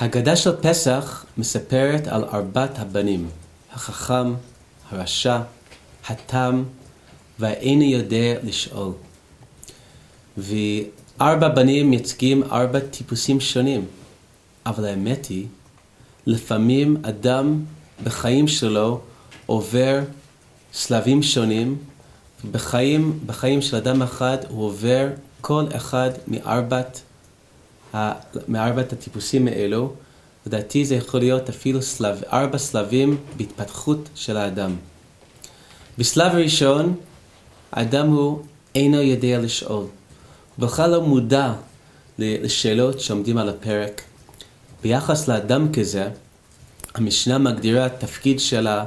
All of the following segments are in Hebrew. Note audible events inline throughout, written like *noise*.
הגדה של פסח מספרת על ארבעת הבנים, החכם, הרשע, התם והאינו יודע לשאול. וארבע בנים מייצגים ארבע טיפוסים שונים, אבל האמת היא, לפעמים אדם בחיים שלו עובר שלבים שונים, ובחיים בחיים של אדם אחד הוא עובר כל אחד מארבעת מארבעת הטיפוסים האלו, לדעתי זה יכול להיות אפילו סלב, ארבע שלבים בהתפתחות של האדם. בשלב הראשון, האדם הוא אינו יודע לשאול. הוא בכלל לא מודע לשאלות שעומדים על הפרק. ביחס לאדם כזה, המשנה מגדירה תפקיד שלה,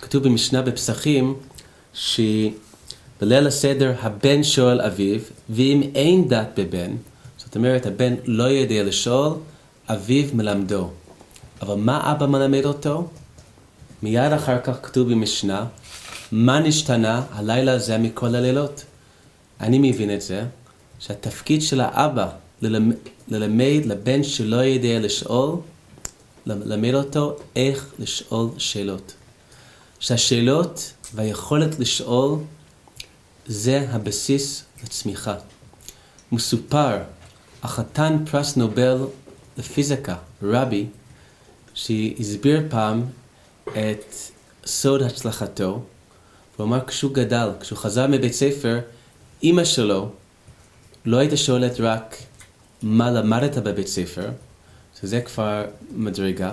כתוב במשנה בפסחים, שבליל הסדר הבן שואל אביו, ואם אין דת בבן, זאת אומרת, הבן לא יודע לשאול, אביו מלמדו. אבל מה אבא מלמד אותו? מיד אחר כך כתוב במשנה, מה נשתנה הלילה הזה מכל הלילות? אני מבין את זה, שהתפקיד של האבא ללמד, ללמד לבן שלא יודע לשאול, ללמד אותו איך לשאול שאלות. שהשאלות והיכולת לשאול זה הבסיס לצמיחה. מסופר החתן פרס נובל לפיזיקה, רבי, שהסביר פעם את סוד הצלחתו, הוא אמר כשהוא גדל, כשהוא חזר מבית ספר, אימא שלו לא הייתה שואלת רק מה למדת בבית ספר, שזה כבר מדרגה,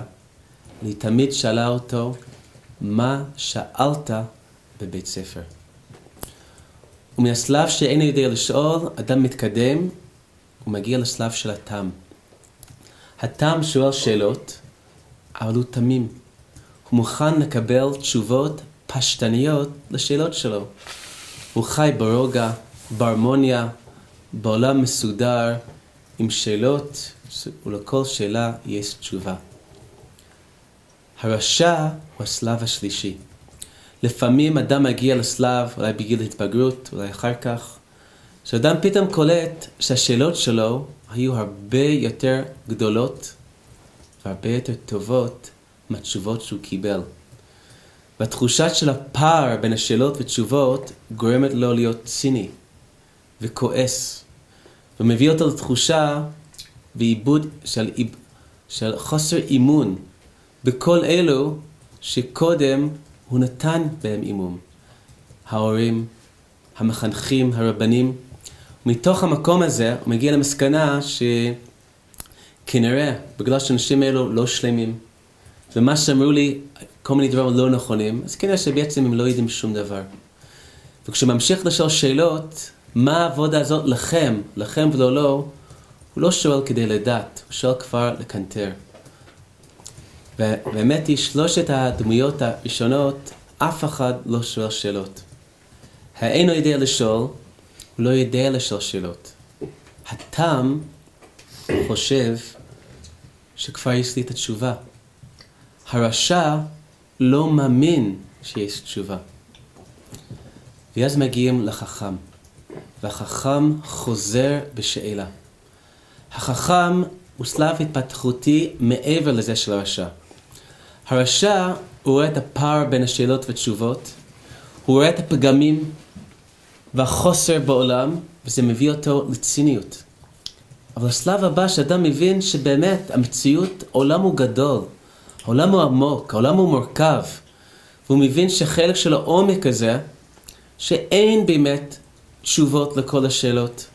היא תמיד שאלה אותו מה שאלת בבית ספר. ומהשלב שאינו יודע לשאול, אדם מתקדם הוא מגיע לשלב של התם. התם שואל שאלות, אבל הוא תמים. הוא מוכן לקבל תשובות פשטניות לשאלות שלו. הוא חי ברוגע, בהרמוניה, בעולם מסודר, עם שאלות, ולכל שאלה יש תשובה. הרשע הוא השלב השלישי. לפעמים אדם מגיע לשלב, אולי בגיל התבגרות, אולי אחר כך, שאדם פתאום קולט שהשאלות שלו היו הרבה יותר גדולות והרבה יותר טובות מהתשובות שהוא קיבל. והתחושה של הפער בין השאלות ותשובות גורמת לו להיות ציני וכועס, ומביא אותו לתחושה ועיבוד של, של חוסר אימון בכל אלו שקודם הוא נתן בהם אימון. ההורים, המחנכים, הרבנים, מתוך המקום הזה הוא מגיע למסקנה שכנראה בגלל שאנשים האלו לא שלמים ומה שאמרו לי כל מיני דברים לא נכונים אז כנראה שבעצם הם לא יודעים שום דבר. וכשהוא ממשיך לשאול שאלות מה העבודה הזאת לכם, לכם ולא לא, הוא לא שואל כדי לדעת, הוא שואל כבר לקנטר. ובאמת היא שלושת הדמויות הראשונות, אף אחד לא שואל שאלות. האינו יודע לשאול, לא יודע לשאול שאלות. התם חושב שכבר יש לי את התשובה. הרשע לא מאמין שיש תשובה. ואז מגיעים לחכם, והחכם חוזר בשאלה. החכם הוא שלב התפתחותי מעבר לזה של הרשע. הרשע הוא רואה את הפער בין השאלות ותשובות, הוא רואה את הפגמים והחוסר בעולם, וזה מביא אותו לציניות. אבל השלב הבא שאדם מבין שבאמת המציאות, העולם הוא גדול, העולם הוא עמוק, העולם הוא מורכב, והוא מבין שחלק של העומק הזה, שאין באמת תשובות לכל השאלות.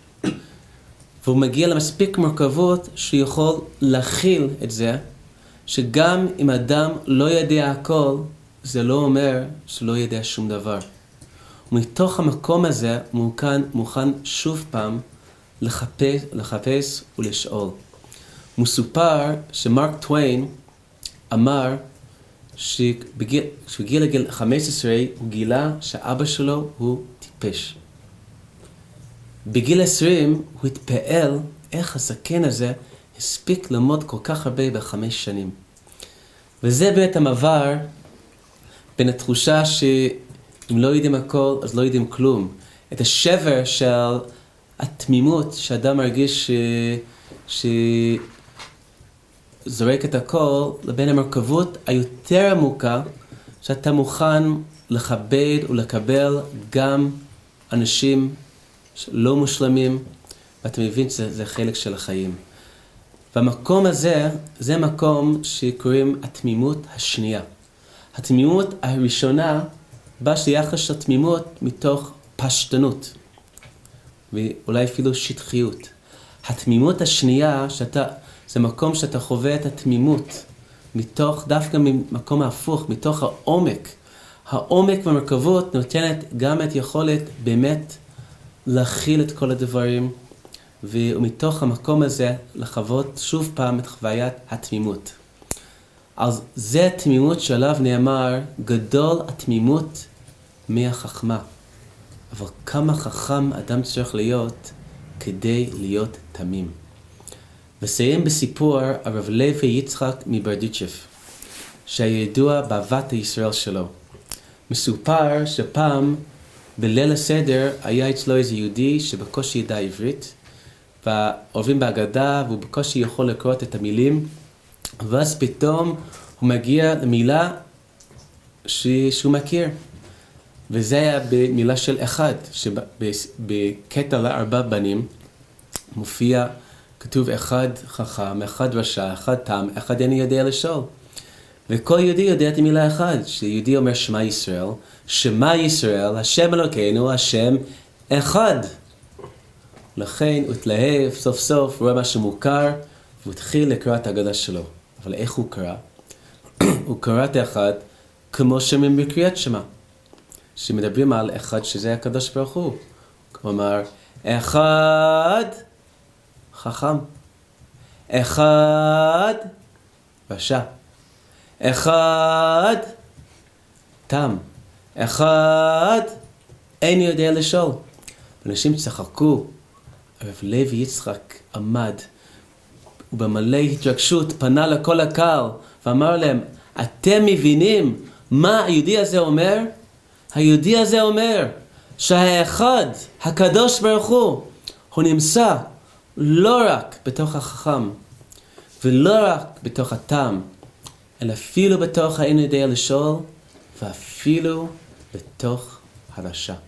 והוא מגיע למספיק מורכבות שהוא יכול להכיל את זה, שגם אם אדם לא יודע הכל, זה לא אומר שלא יודע שום דבר. ומתוך המקום הזה מוכן, מוכן שוב פעם לחפש, לחפש ולשאול. מסופר שמרק טוויין אמר כשהוא הגיע לגיל 15 הוא גילה שאבא שלו הוא טיפש. בגיל 20 הוא התפעל איך הזקן הזה הספיק ללמוד כל כך הרבה בחמש שנים. וזה באמת המעבר בין התחושה ש... אם לא יודעים הכל, אז לא יודעים כלום. את השבר של התמימות שאדם מרגיש ש... ש... זורק את הכל לבין המורכבות היותר עמוקה, שאתה מוכן לכבד ולקבל גם אנשים לא מושלמים, ואתה מבין שזה חלק של החיים. והמקום הזה, זה מקום שקוראים התמימות השנייה. התמימות הראשונה באה שיחס של תמימות מתוך פשטנות, ואולי אפילו שטחיות. התמימות השנייה, שאתה, זה מקום שאתה חווה את התמימות, מתוך, דווקא ממקום ההפוך, מתוך העומק. העומק והמרכבות נותנת גם את יכולת באמת להכיל את כל הדברים, ומתוך המקום הזה לחוות שוב פעם את חוויית התמימות. אז זה התמימות שעליו נאמר, גדול התמימות מהחכמה. אבל כמה חכם אדם צריך להיות כדי להיות תמים. וסיים בסיפור הרב לוי יצחק מברדיצ'ף, שהידוע באהבת הישראל שלו. מסופר שפעם בליל הסדר היה אצלו איזה יהודי שבקושי ידע עברית, ועוברים בהגדה והוא בקושי יכול לקרוא את המילים, ואז פתאום הוא מגיע למילה ש... שהוא מכיר. וזה היה במילה של אחד, שבקטע לארבע בנים מופיע, כתוב אחד חכם, אחד רשע, אחד תם, אחד איני יודע לשאול. וכל יהודי יודע את המילה אחד, שיהודי אומר שמע ישראל, שמע ישראל, השם אלוקינו, השם אחד. לכן הוא התלהב סוף סוף, הוא רואה משהו מוכר, והוא התחיל לקרוא את ההגדה שלו. אבל איך הוא קרא? *clears throat* הוא קרא את האחד כמו שמים בקריאת שמע. שמדברים על אחד שזה הקדוש ברוך הוא. אמר, אחד חכם, אחד רשע, אחד תם, אחד אין יודע לשאול. אנשים צחקו, הרב לוי יצחק עמד ובמלא התרגשות פנה לכל הקהל ואמר להם, אתם מבינים מה היהודי הזה אומר? היהודי הזה אומר שהאחד, הקדוש ברוך הוא, הוא נמצא לא רק בתוך החכם ולא רק בתוך התם, אלא אפילו בתוך האין יודע לשאול ואפילו בתוך הרשע.